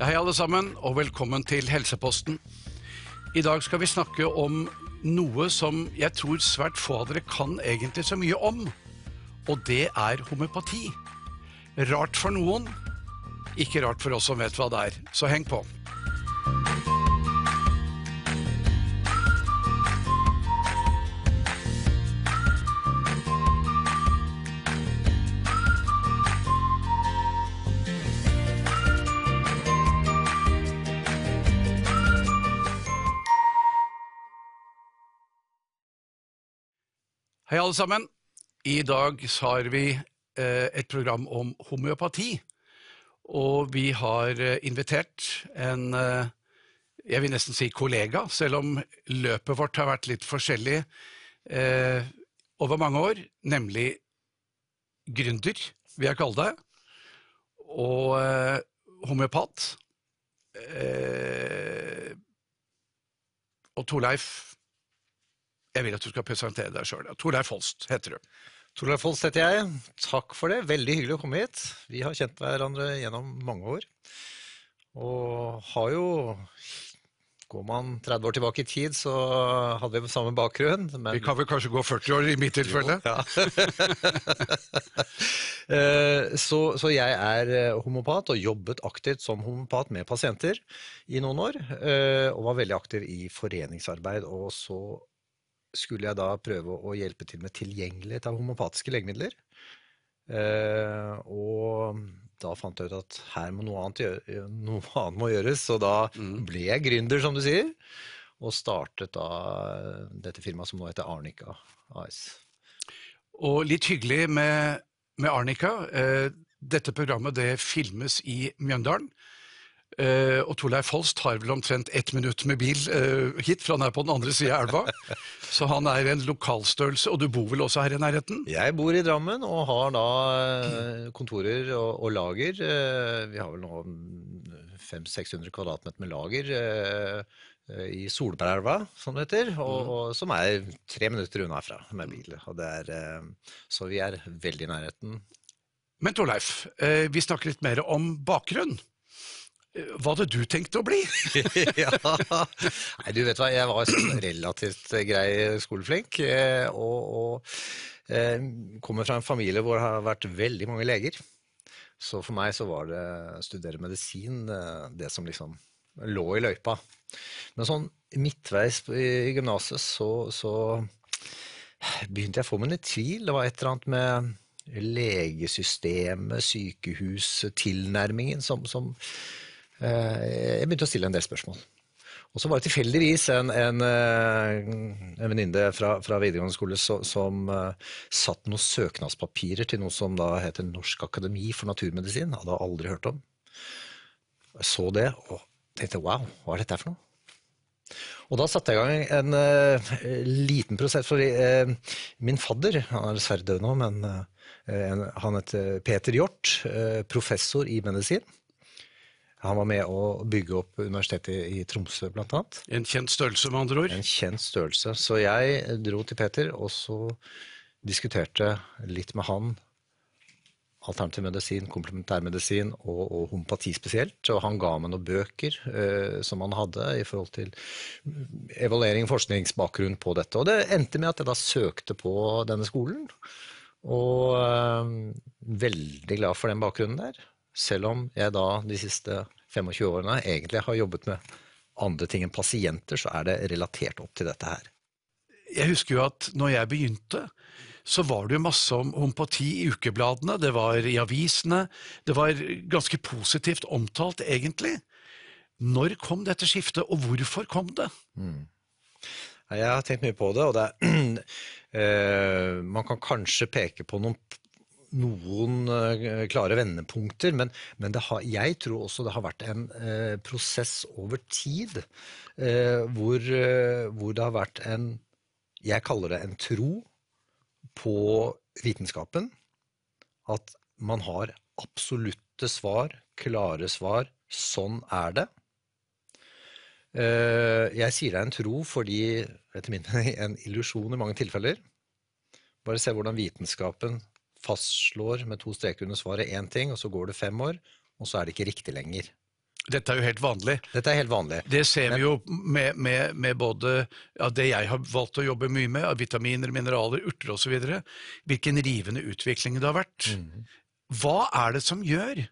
Hei, alle sammen, og velkommen til Helseposten. I dag skal vi snakke om noe som jeg tror svært få av dere kan egentlig så mye om. Og det er homøopati. Rart for noen, ikke rart for oss som vet hva det er. Så heng på. Alle sammen. I dag har vi eh, et program om homeopati. Og vi har eh, invitert en eh, jeg vil nesten si kollega, selv om løpet vårt har vært litt forskjellig over mange år, nemlig gründer, vil jeg kalle det, og homeopat. Og Torleif jeg vil at du skal presentere deg sjøl. Torleif Holst heter du. Torleif Holst heter jeg. Takk for det. Veldig hyggelig å komme hit. Vi har kjent hverandre gjennom mange år. Og har jo Går man 30 år tilbake i tid, så hadde vi samme bakgrunn. Men... Vi kan vel kanskje gå 40 år i mitt tilfelle? Jo, ja. Eh, så, så, jeg er eh, homopat og jobbet aktivt som homopat med pasienter i noen år. Eh, og var veldig aktiv i foreningsarbeid. Og så skulle jeg da prøve å hjelpe til med tilgjengelighet av homopatiske legemidler. Eh, og da fant jeg ut at her må noe annet, gjøre, noe annet må gjøres, så da mm. ble jeg gründer, som du sier. Og startet da dette firmaet som nå heter Arnica AS. Og litt hyggelig med, med Arnica. Eh, dette programmet det filmes i Mjøndalen. Uh, og Torleif Holst har vel omtrent ett minutt med bil uh, hit, for han er på den andre sida av elva. Så han er en lokalstørrelse. Og du bor vel også her i nærheten? Jeg bor i Drammen og har da uh, kontorer og, og lager. vi har vel nå 500-600 kvadratmeter med lager i Solbergelva, som det heter. Og, mm. og, som er tre minutter unna herfra med bil. Er, så vi er veldig i nærheten. Men Torleif, vi snakker litt mer om bakgrunn. Hva hadde du tenkt å bli? ja. Nei, du vet hva, jeg var sånn relativt grei skoleflink. Eh, og, og eh, kommer fra en familie hvor det har vært veldig mange leger. Så for meg så var det å studere medisin eh, det som liksom lå i løypa. Men sånn midtveis i gymnaset så, så begynte jeg å få meg litt tvil. Det var et eller annet med legesystemet, sykehustilnærmingen som, som Eh, jeg begynte å stille en del spørsmål. Og så var det tilfeldigvis en, en, eh, en venninne fra, fra, videregående skole som, som uh, satt noen søknadspapirer til noe som da heter Norsk akademi for naturmedisin. Hadde aldri hørt om. Jeg så det og tenkte wow, hva er dette for noe? Og da satte jeg i gang en uh, liten prosess. For uh, min fadder, han er dessverre død nå, men han heter Peter Hjort, professor i medisin. Han var med å bygge opp Universitetet i Tromsø, blant annet. En kjent størrelse, med andre ord? En kjent størrelse. Så jeg dro til Peter, og så diskuterte litt med han alternativ medisin, komplementærmedisin og, og homopati spesielt. Og han ga meg noen bøker eh, som han hadde i forhold til evaluering og forskningsbakgrunn på dette. Og det endte med at jeg da søkte på denne skolen. Og eh, veldig glad for den bakgrunnen der. Selv om jeg da de siste 25 årene egentlig har jobbet med andre ting enn pasienter, så er det relatert opp til dette her. Jeg husker jo at når jeg begynte, så var det jo masse om homopati i ukebladene, det var i avisene, det var ganske positivt omtalt, egentlig. Når kom dette skiftet, og hvorfor kom det? Mm. Jeg har tenkt mye på det, og det er, øh, man kan kanskje peke på noen noen uh, klare vendepunkter, men, men har, jeg tror også det har vært en uh, prosess over tid uh, hvor, hvor, det har vært en Jeg kaller det en tro på vitenskapen. At man har absolutte svar, klare svar. Sånn er det. Jeg sier det er en tro fordi, etter min mening, en illusjon i mange tilfeller. Bare se hvordan vitenskapen fastslår med to streker under svaret én ting, og så går det fem år, og så er det ikke riktig lenger. Dette er jo helt vanlig. Dette er helt vanlig. Det ser vi jo med, med, med både ja, det jeg har valgt å jobbe mye med, av vitaminer, mineraler, urter osv. Hvilken rivende utvikling det har vært. Hva er det som gjør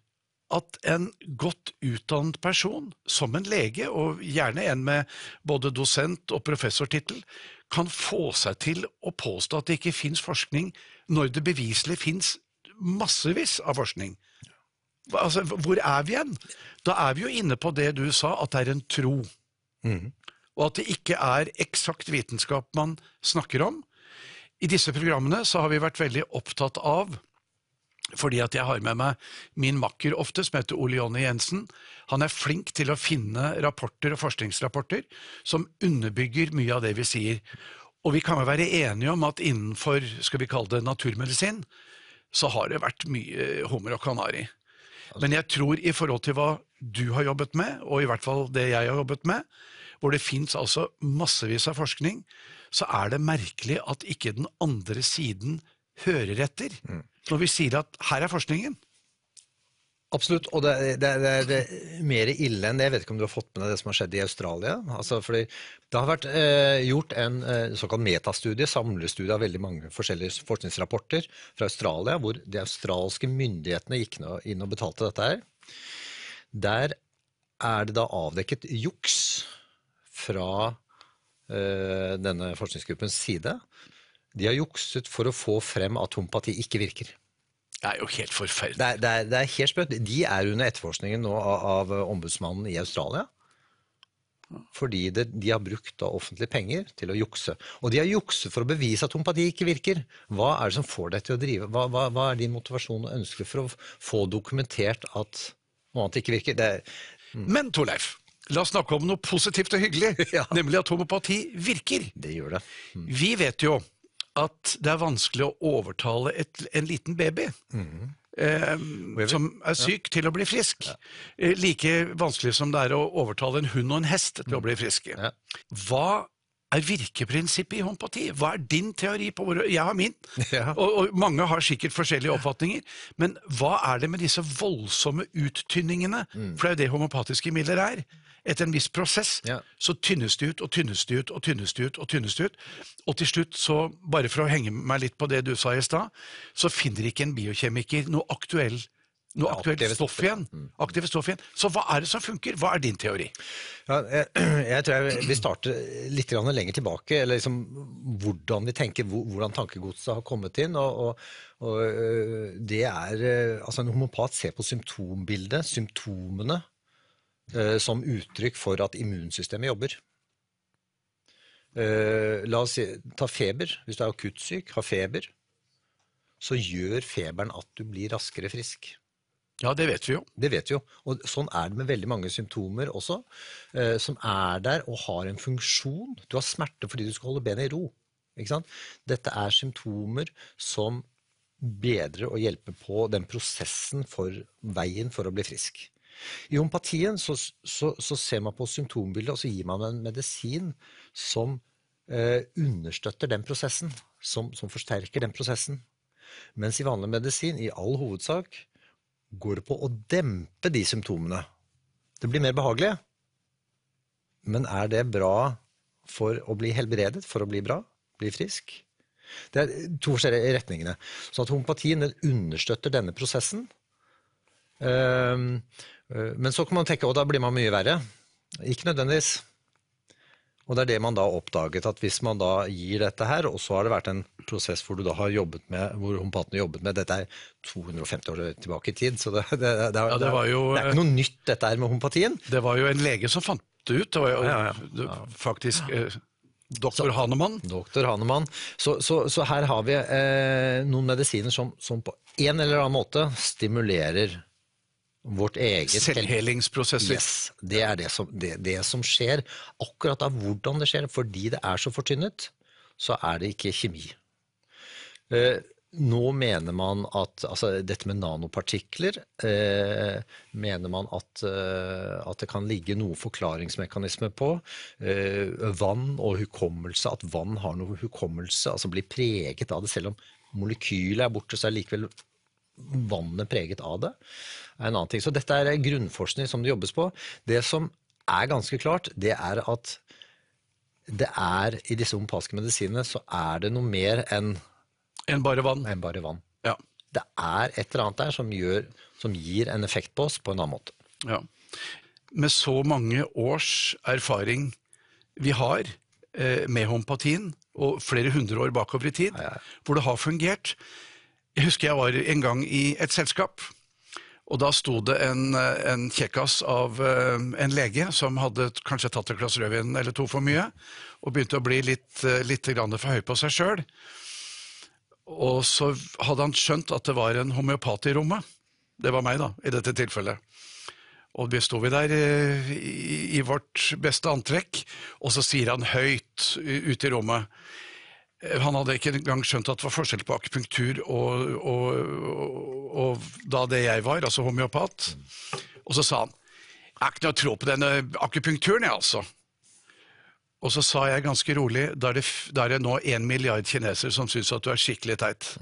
at en godt utdannet person, som en lege, og gjerne en med både dosent- og professortittel, kan få seg til å påstå at det ikke fins forskning, når det beviselig fins massevis av forskning? Altså, hvor er vi igjen? Da er vi jo inne på det du sa, at det er en tro. Og at det ikke er eksakt vitenskap man snakker om. I disse programmene så har vi vært veldig opptatt av fordi at jeg har med meg min makker ofte, som heter Ole Jonny Jensen. Han er flink til å finne rapporter og forskningsrapporter som underbygger mye av det vi sier. Og vi kan jo være enige om at innenfor skal vi kalle det naturmedisin, så har det vært mye hummer og kanari. Men jeg tror i forhold til hva du har jobbet med, og i hvert fall det jeg har jobbet med, hvor det fins altså massevis av forskning, så er det merkelig at ikke den andre siden hører etter. Når vi sier at her er forskningen. Absolutt, og det, det, det, det er mer ille enn det. Jeg vet ikke om du har fått med deg det som har skjedd i Australia? Altså, fordi det har vært eh, gjort en eh, såkalt metastudie, samlestudie av veldig mange forskjellige forskningsrapporter fra Australia, hvor de australske myndighetene gikk inn og betalte dette her. Der er det da avdekket juks fra eh, denne forskningsgruppens side. De har jukset for å få frem at homopati ikke virker. Det er jo helt forferdelig. Det er, det er, det er helt sprøtt. De er under etterforskningen nå av, av ombudsmannen i Australia. Fordi det, de har brukt da offentlige penger til å jukse. Og de har jukset for å bevise at homopati ikke virker. Hva er det som får deg til å drive? Hva, hva, hva er din motivasjon og ønske for å få dokumentert at noe annet ikke virker? Det, mm. Men Torleif, la oss snakke om noe positivt og hyggelig, Ja. nemlig at homopati virker. det gjør det. Vi vet jo at det er vanskelig å overtale et, en liten baby eh, som er syk, til å bli frisk. Eh, like vanskelig som det er å overtale en hund og en hest til å bli friske. Ja. Hva er virkeprinsippet i homopati? Hva er din teori på hvor Jeg har min, Ja. og, og mange har sikkert forskjellige oppfatninger. Men hva er det med disse voldsomme uttynningene? For det er jo det homopatiske midler er. Etter en viss prosess Ja. så tynnes det ut og tynnes det ut og tynnes det ut og tynnes det ut. Og til slutt, så, bare for å henge meg litt på det du sa i stad, så finner ikke en biokjemiker noe aktuell noe aktuelt stoff igjen. Aktive stoff igjen. Så hva er det som funker? Hva er din teori? Ja, jeg, jeg tror jeg vil starte litt lenger tilbake. eller liksom Hvordan vi tenker, hvordan tankegodset har kommet inn. og, og, og øh, det er, øh, altså En homopat ser på symptombildet, symptomene, øh, som uttrykk for at immunsystemet jobber. La oss si, ta feber. Hvis du er akuttsyk, har feber, så gjør feberen at du blir raskere frisk. Ja, det vet vi jo. Det vet vi jo. Og sånn er det med veldig mange symptomer også, eh, som er der og har en funksjon. Du har smerte fordi du skal holde benet i ro. Ikke sant? Dette er symptomer som bedrer og hjelper på den prosessen for veien for å bli frisk. I homopatien så, så, så ser man på symptombildet, og så gir man en medisin som eh, understøtter den prosessen, som, som forsterker den prosessen. Mens i vanlig medisin, i all hovedsak, går på å dempe de symptomene. Det blir mer behagelig. Men er det bra for å bli helbredet, for å bli bra, bli frisk? Det er to forskjellige retningene. Så at homopatien understøtter denne prosessen. Ehm, øh, Men så kan man tenke, at da blir man mye verre. Ikke nødvendigvis. Og det er det man da har oppdaget, at hvis man da gir dette her, og så har det vært en prosess hvor du da har jobbet med, hvor homopatene jobbet med, dette er 250 år tilbake i tid, så det, det, det, det, Ja, det var jo, det er ikke noe nytt dette her med homopatien. Det var jo en lege som fant det ut. Det var jo Ja, ja, faktisk eh, doktor Hanemann. Doktor Hanemann. Så, så, så her har vi eh, noen medisiner som, som på en eller annen måte stimulerer vårt eget Selvhelingsprosesser. Yes, det er det som, det, det som skjer. Akkurat av hvordan det skjer, fordi det er så fortynnet, så er det ikke kjemi. Eh, nå mener man at altså dette med nanopartikler eh, mener man at, eh, at det kan ligge noe forklaringsmekanisme på. Eh, vann og hukommelse, at vann har noe hukommelse, altså blir preget av det. Selv om molekylet er borte, så er likevel vannet preget av det, er en annen ting. Så dette er grunnforskning som det jobbes på. Det som er ganske klart, det er at det er i disse homeopatiske medisinene så er det noe mer enn Enn bare vann. enn bare vann. Ja. Det er et eller annet der som, gjør, som gir en effekt på oss på en annen måte. ja. Med så mange års erfaring vi har eh, med homopatien, og flere hundre år bakover i tid, ja. hvor det har fungert Jeg husker jeg var en gang i et selskap. Og da sto det en, eh, en kjekkas av eh, en lege som hadde kanskje tatt et glass rødvin eller to for mye, og begynte å bli litt, eh, litt for høy på seg sjøl. Og så hadde han skjønt at det var en homeopat i rommet. Det var meg, da, i dette tilfellet. Og vi sto der i, i vårt beste antrekk, og så sier han høyt ute i rommet Han hadde ikke engang skjønt at det var forskjell på akupunktur og, og da det jeg var, altså homeopat. Og så sa han Jeg har ikke noe tro på denne akupunkturen, jeg, altså. Og så sa jeg ganske rolig da er det, da er det nå en milliard kinesere som syns at du er skikkelig teit.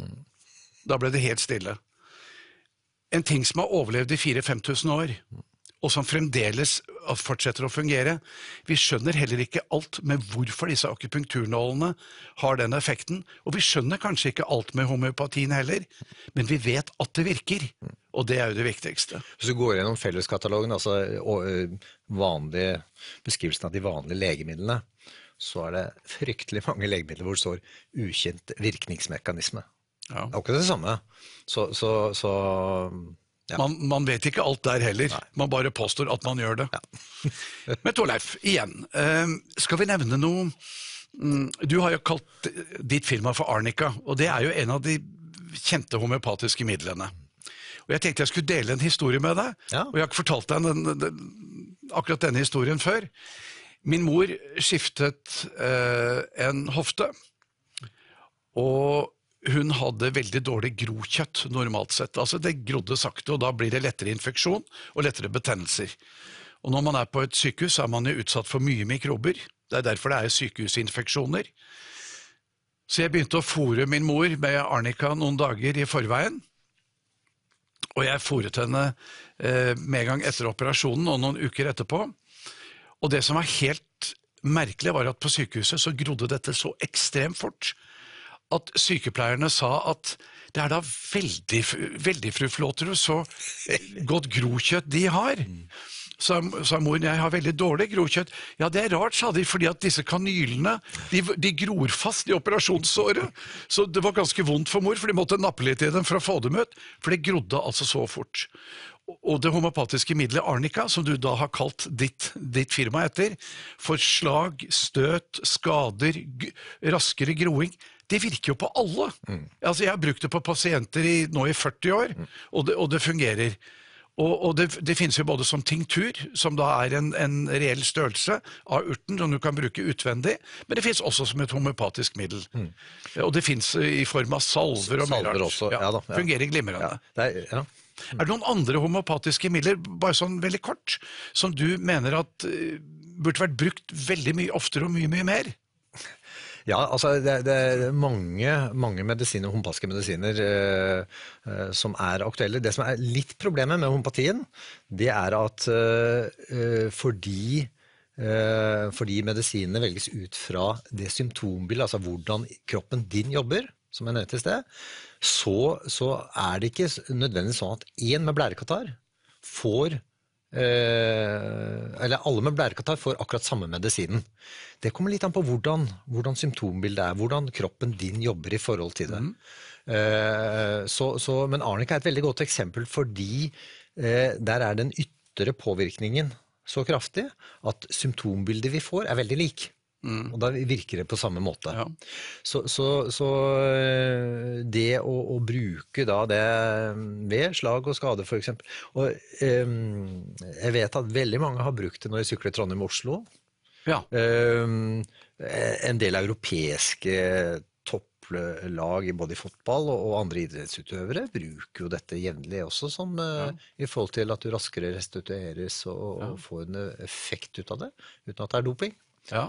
Da ble det helt stille. En ting som har overlevd i 4000-5000 år, og som fremdeles fortsetter å fungere. Vi skjønner heller ikke alt med hvorfor disse akupunkturnålene har den effekten, og vi skjønner kanskje ikke alt med homeopatien heller, men vi vet at det virker, og det er jo det viktigste. Hvis du går gjennom felleskatalogen, altså vanlige, beskrivelsen av de vanlige legemidlene, så er det fryktelig mange legemidler hvor det står 'ukjent virkningsmekanisme'. Ja. Det er jo ikke det samme. Så, så, så ja. Man, man vet ikke alt der heller, man bare påstår at man gjør det. Men Torleif, igjen, eh, skal vi nevne noe mm, Du har jo kalt ditt firma for Arnica, og det er jo en av de kjente homeopatiske midlene. Og Jeg tenkte jeg skulle dele en historie med deg, Ja. og jeg har ikke fortalt deg den, den, akkurat denne historien før. Min mor skiftet eh, en hofte, og hun hadde veldig dårlig grokjøtt normalt sett. Altså Det grodde sakte, og da blir det lettere infeksjon og lettere betennelser. Og når man er på et sykehus, er man jo utsatt for mye mikrober. Det er derfor det er sykehusinfeksjoner. Så jeg begynte å fòre min mor med arnika noen dager i forveien. Og jeg fòret henne eh, med en gang etter operasjonen og noen uker etterpå. Og det som var helt merkelig, var at på sykehuset så grodde dette så ekstremt fort at sykepleierne sa at det er da veldig, veldig fru Flåterud, så godt grokjøtt de har. Sa, sa moren, jeg har veldig dårlig grokjøtt. Ja, det er rart, sa de, fordi at disse kanylene de, de gror fast i operasjonssåret. Så det var ganske vondt for mor, for de måtte nappe litt i dem for å få dem ut. For det grodde altså så fort. Og det homopatiske middelet arnica, som du da har kalt ditt, ditt firma etter, for slag, støt, skader, raskere groing, det virker jo på alle. Altså, jeg har brukt det på pasienter i, nå i 40 år, og, det, og det fungerer. Og, og det, det finnes jo både som tinktur, som da er en, en reell størrelse av urten som du kan bruke utvendig, men det finnes også som et homeopatisk middel. Og det finnes i form av salver og mye Salver rart. ja da, ja. Fungerer glimrende. ja, det er, ja. Er det noen andre homopatiske midler, bare sånn veldig kort, som du mener at eh, burde vært brukt veldig mye oftere og mye, mye mer? Ja, altså det, det er mange, mange medisiner, homopatiske medisiner eh, eh, som er aktuelle. Det som er litt problemet med homopatien, det er at eh, eh, fordi, eh, fordi medisinene velges ut fra det symptombildet, altså hvordan kroppen din jobber, som jeg nevnte i sted, så, så er det ikke nødvendigvis sånn at én med blærekatarr får eller alle med blærekatarr får akkurat samme medisinen. Det kommer litt an på hvordan, hvordan symptombildet er, hvordan kroppen din jobber i forhold til det. Mm. så, så, men arnika er et veldig godt eksempel fordi eh, der er den ytre påvirkningen så kraftig at symptombildet vi får er veldig lik. Og da virker det på samme måte. Ja. Så, så, så øh, det å, å bruke da det ved slag og skade, f.eks. Og um, jeg vet at veldig mange har brukt det når de sykler Trondheim-Oslo. Ja. Um, en del europeiske topplag i både i fotball og, og andre idrettsutøvere bruker jo dette jevnlig også, som, øh, i forhold til at du raskere restitueres og, og får en effekt ut av det, uten at det er doping. ja.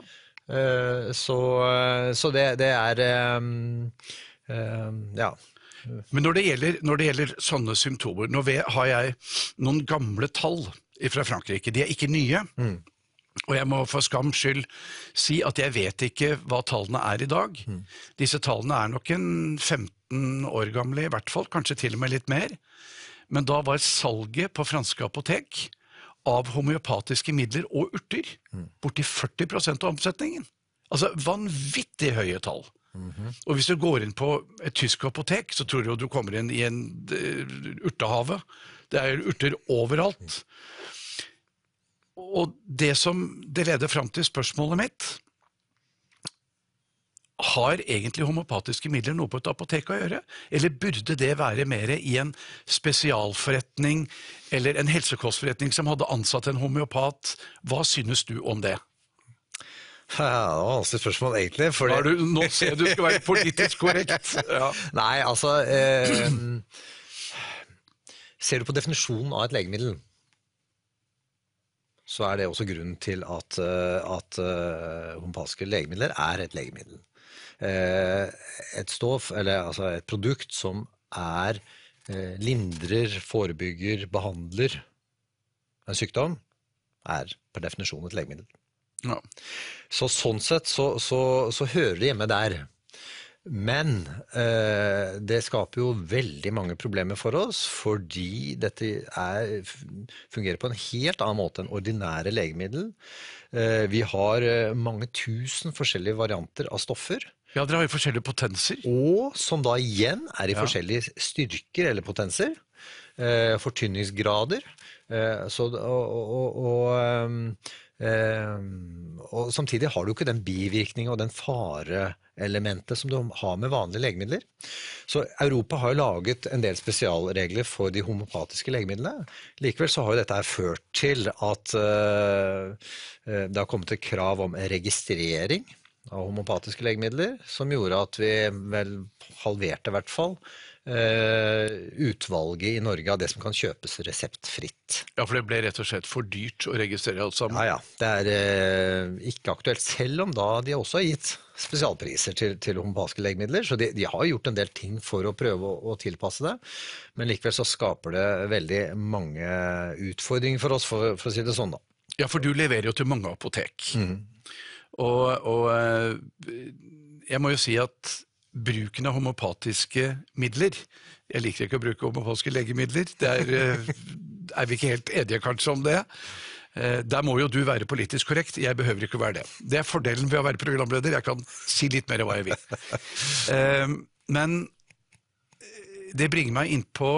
Eh, Så, så det, det er eh, eh, Ja. Men når det gjelder, når det gjelder sånne symptomer Nå har jeg noen gamle tall fra Frankrike. De er ikke nye. Og jeg må for skams skyld si at jeg vet ikke hva tallene er i dag. Disse tallene er nok en 15 år gamle i hvert fall, kanskje til og med litt mer. Men da var salget på franske apotek av homeopatiske midler og urter borti 40% av omsetningen. Altså vanvittig høye tall. Og hvis du går inn på et tysk apotek, så tror du jo du kommer inn i en eh, urtehave. Det er urter overalt. Og det som det leder fram til spørsmålet mitt Har egentlig homopatiske midler noe på et apotek å gjøre? Eller burde det være mer i en spesialforretning eller en helsekostforretning som hadde ansatt en homeopat? Hva synes du om det? Ja, det var vanskelig spørsmål, egentlig. fordi- du, nå ser jeg du skal være politisk korrekt. Ja. Nei, altså eh, Ser du på definisjonen av et legemiddel, så er det også grunnen til at, eh, at eh, homopatiske legemidler er et legemiddel. Eh, et stoff, eller altså et produkt som er eh, lindrer, forebygger, behandler en sykdom, er per definisjon et legemiddel. Ja. Så sånn sett så, så, så hører det hjemme der. Men eh, det skaper jo veldig mange problemer for oss, fordi dette er, fungerer på en helt annen måte enn ordinære legemiddel. Eh, vi har eh, mange tusen forskjellige varianter av stoffer, ja, dere har jo forskjellige potenser. og som da igjen er i Ja. forskjellige styrker eller potenser. Eh, fortynningsgrader. Eh, så, og, og, og, ehm, og samtidig har du ikke den bivirkninga og den fareelementet som du har med vanlige legemidler. Så Europa har jo laget en del spesialregler for de homopatiske legemidlene. Likevel så har jo dette ført til at eh, eh, det har kommet et krav om registrering av homopatiske legemidler, som gjorde at vi vel halverte i hvert fall eh, utvalget i Norge av det som kan kjøpes reseptfritt. Ja, for det ble rett og slett for dyrt å registrere alt sammen. Ja, ja. Det er eh, ikke aktuelt, selv om da de også har gitt spesialpriser til, til homopatiske legemidler. Så de, de har gjort en del ting for å prøve å, å tilpasse det. Men likevel så skaper det veldig mange utfordringer for oss, for, for å si det sånn, da. Ja, for du leverer jo til mange apotek. Og, og eh, jeg må jo si at bruken av homopatiske midler Jeg liker ikke å bruke homopatiske legemidler. Det er, eh, er vi ikke helt enige kanskje om det. Eh, Der må jo du være politisk korrekt, jeg behøver ikke å være det. Det er fordelen ved å være programleder, jeg kan si litt mer hva jeg vil. Men det bringer meg inn på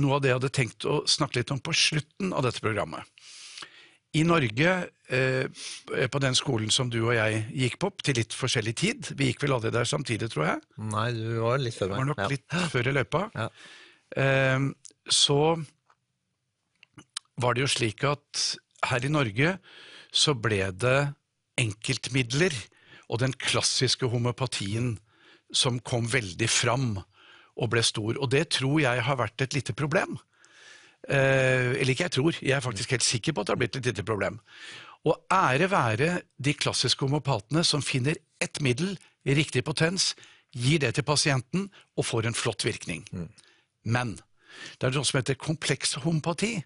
noe av det jeg hadde tenkt å snakke litt om på slutten av dette programmet. I Norge, eh, på den skolen som du og jeg gikk på, til litt forskjellig tid Vi gikk vel aldri der samtidig, tror jeg. Nei, du var litt før meg. Var nok Ja. litt før i løypa. Ja. Eh, så var det jo slik at her i Norge så ble det enkeltmidler og den klassiske homopatien som kom veldig fram og ble stor. Og det tror jeg har vært et lite problem. Eh, eller ikke jeg tror, jeg er faktisk helt sikker på at det har blitt et lite problem. Og ære være de klassiske homopatene som finner ett middel i riktig potens, gir det til pasienten og får en flott virkning. Men det er noe som heter kompleks homopati,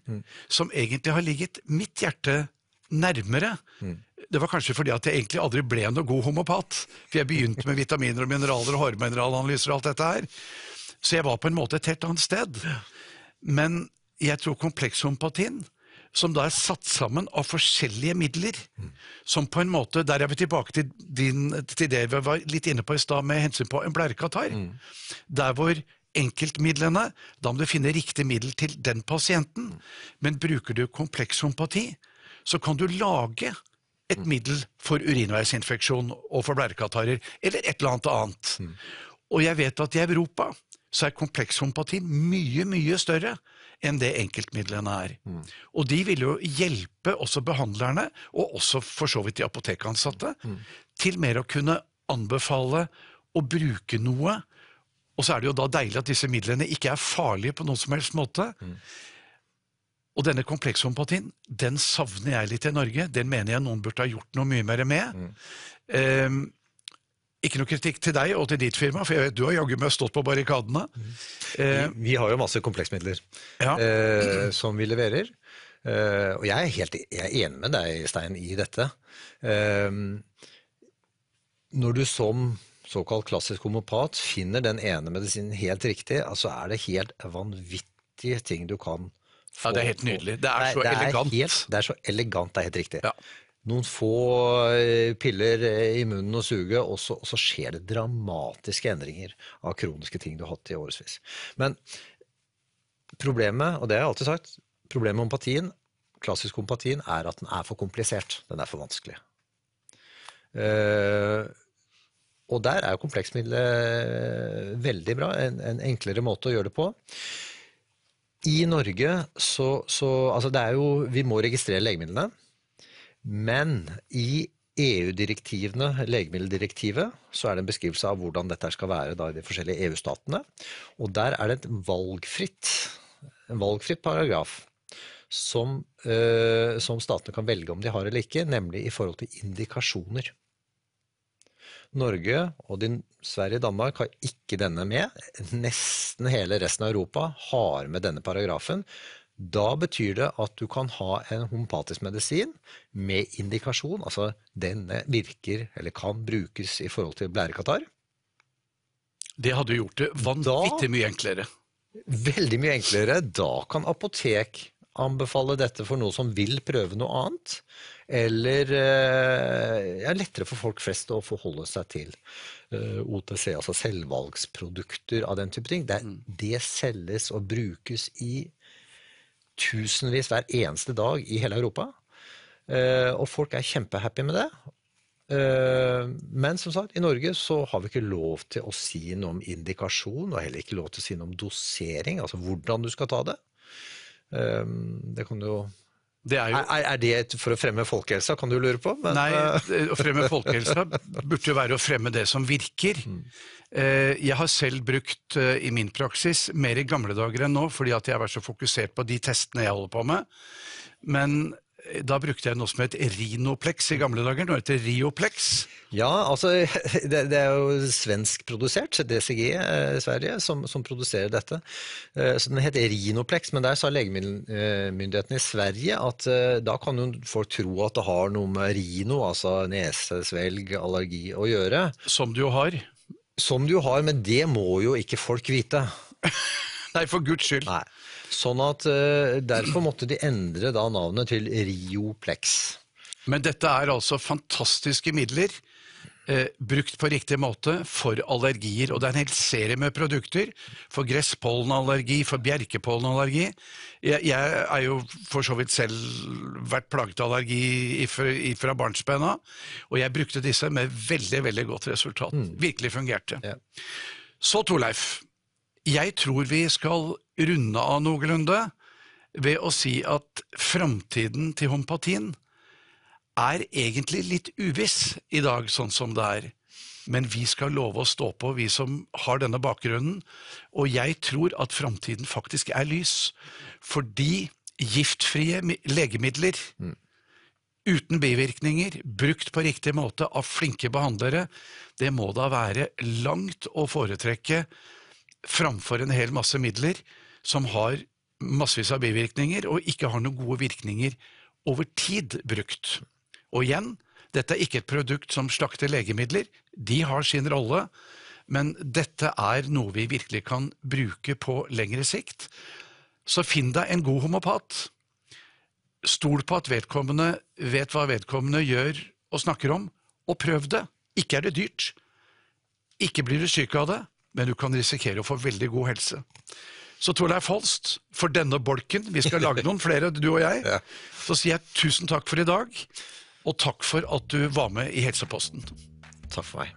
som egentlig har ligget mitt hjerte nærmere. Det var kanskje fordi at jeg egentlig aldri ble noe god homopat. For jeg begynte med vitaminer og mineraler og hårmineralanalyser og alt dette her. Så jeg var på en måte et helt annet sted. Men jeg tror komplekshompatien, som da er satt sammen av forskjellige midler, som på en måte Der er vi tilbake til, din, til det vi var litt inne på i stad med hensyn på en blærekatarr. Der hvor enkeltmidlene Da må du finne riktig middel til den pasienten. Men bruker du komplekshomopati, så kan du lage et middel for urinveisinfeksjon og for blærekatarrer, eller et eller annet annet. Og jeg vet at i Europa så er komplekshomopati mye, mye større enn det enkeltmidlene er. Og de vil jo hjelpe også behandlerne, og også for så vidt de apotekansatte, til mer å kunne anbefale å bruke noe. Og så er det jo da deilig at disse midlene ikke er farlige på noen som helst måte. Og denne komplekshompatien den savner jeg litt i Norge. Den mener jeg noen burde ha gjort noe mye mer med. Ehm, Ikke noe kritikk til deg og til ditt firma, for jeg vet du har jaggu meg stått på barrikadene. Eh, Vi har jo masse kompleksmidler Ja. eh, som vi leverer. Eh, og jeg er helt jeg er enig med deg, Stein, i dette. Eh, når du som såkalt klassisk homopat finner den ene medisinen helt riktig, altså er det helt vanvittige ting du kan få. Ja, det er helt nydelig. Det er så elegant. Helt, det er så elegant, det er helt riktig. Ja. Noen få eh, piller eh, i munnen og suget, og så, og så skjer det dramatiske endringer av kroniske ting du har hatt i årevis. Men problemet, og det har jeg alltid sagt, problemet med ompatien, klassisk ompatien, er at den er for komplisert. Den er for vanskelig. Uh, og der er jo kompleksmiddelet veldig bra. En, en enklere måte å gjøre det på. I Norge så, så Altså, det er jo Vi må registrere legemidlene. Men i EU-direktivene, legemiddeldirektivet, så er det en beskrivelse av hvordan dette skal være i de forskjellige EU-statene. Og der er det et valgfritt, en valgfritt paragraf som, øh, som statene kan velge om de har eller ikke, nemlig i forhold til indikasjoner. Norge og din, Sverige og Danmark har ikke denne med. Nesten hele resten av Europa har med denne paragrafen. Da betyr det at du kan ha en homopatisk medisin med indikasjon, altså denne virker eller kan brukes i forhold til blærekatarr. Det hadde gjort det vanvittig mye enklere. Veldig mye enklere. Da kan apotek anbefale dette for noen som vil prøve noe annet. Eller det ja, lettere for folk flest å forholde seg til eh, OTC, altså selvvalgsprodukter av den type ting. Det, det selges og brukes i tusenvis hver eneste dag i hele Europa. Eh, og folk er kjempehappy med det. Eh, Men som sagt, i Norge så har vi ikke lov til å si noe om indikasjon, og heller ikke lov til å si noe om dosering, altså hvordan du skal ta det. Eh, Det kan du jo Det er jo er, er det for å fremme folkehelsa, kan du lure på? Men, Nei, eh, å fremme folkehelsa burde jo være å fremme det som virker. Eh, Jeg har selv brukt eh, i min praksis mer i gamle dager enn nå, fordi at jeg har vært så fokusert på de testene jeg holder på med. Men da brukte jeg noe som het Rinoplex i gamle dager. Nå heter det Rioplex. Ja, altså det, det er jo svenskprodusert, DCG eh, Sverige, som, som produserer dette. Eh, Så den heter Rinoplex, men der sa legemiddelmyndighetene i Sverige at eh, da kan jo folk tro at det har noe med rino, altså nesesvelg, allergi, å gjøre. Som du jo har. Som du har, men det må jo ikke folk vite. Nei, for guds skyld. Nei. Sånn at eh, derfor måtte de endre da navnet til Rioplex. Men dette er altså fantastiske midler. Eh, brukt på riktig måte for allergier. Og det er en hel serie med produkter for gresspollenallergi, for bjerkepollenallergi. Jeg, jeg er jo for så vidt selv vært plaget av allergi ifra, ifra barnsben av, og jeg brukte disse med veldig, veldig godt resultat. Virkelig fungerte. Ja. Så Torleif, jeg tror vi skal runde av noenlunde ved å si at framtiden til homopatien er egentlig litt uviss i dag, sånn som det er. Men vi skal love å stå på, vi som har denne bakgrunnen. Og jeg tror at framtiden faktisk er lys. Fordi giftfrie mi- legemidler uten bivirkninger, brukt på riktig måte av flinke behandlere, det må da være langt å foretrekke framfor en hel masse midler som har massevis av bivirkninger og ikke har noen gode virkninger over tid brukt. Og igjen, dette er ikke et produkt som slakter legemidler, de har sin rolle, men dette er noe vi virkelig kan bruke på lengre sikt. Så finn deg en god homopat. Stol på at vedkommende vet hva vedkommende gjør og snakker om, og prøv det. Ikke er det dyrt. Ikke blir du syk av det, men du kan risikere å få veldig god helse. Så Torleif Holst, for denne bolken, vi skal lage noen flere, du og jeg, Ja. så sier jeg tusen takk for i dag, og takk for at du var med i Helseposten. Takk for meg.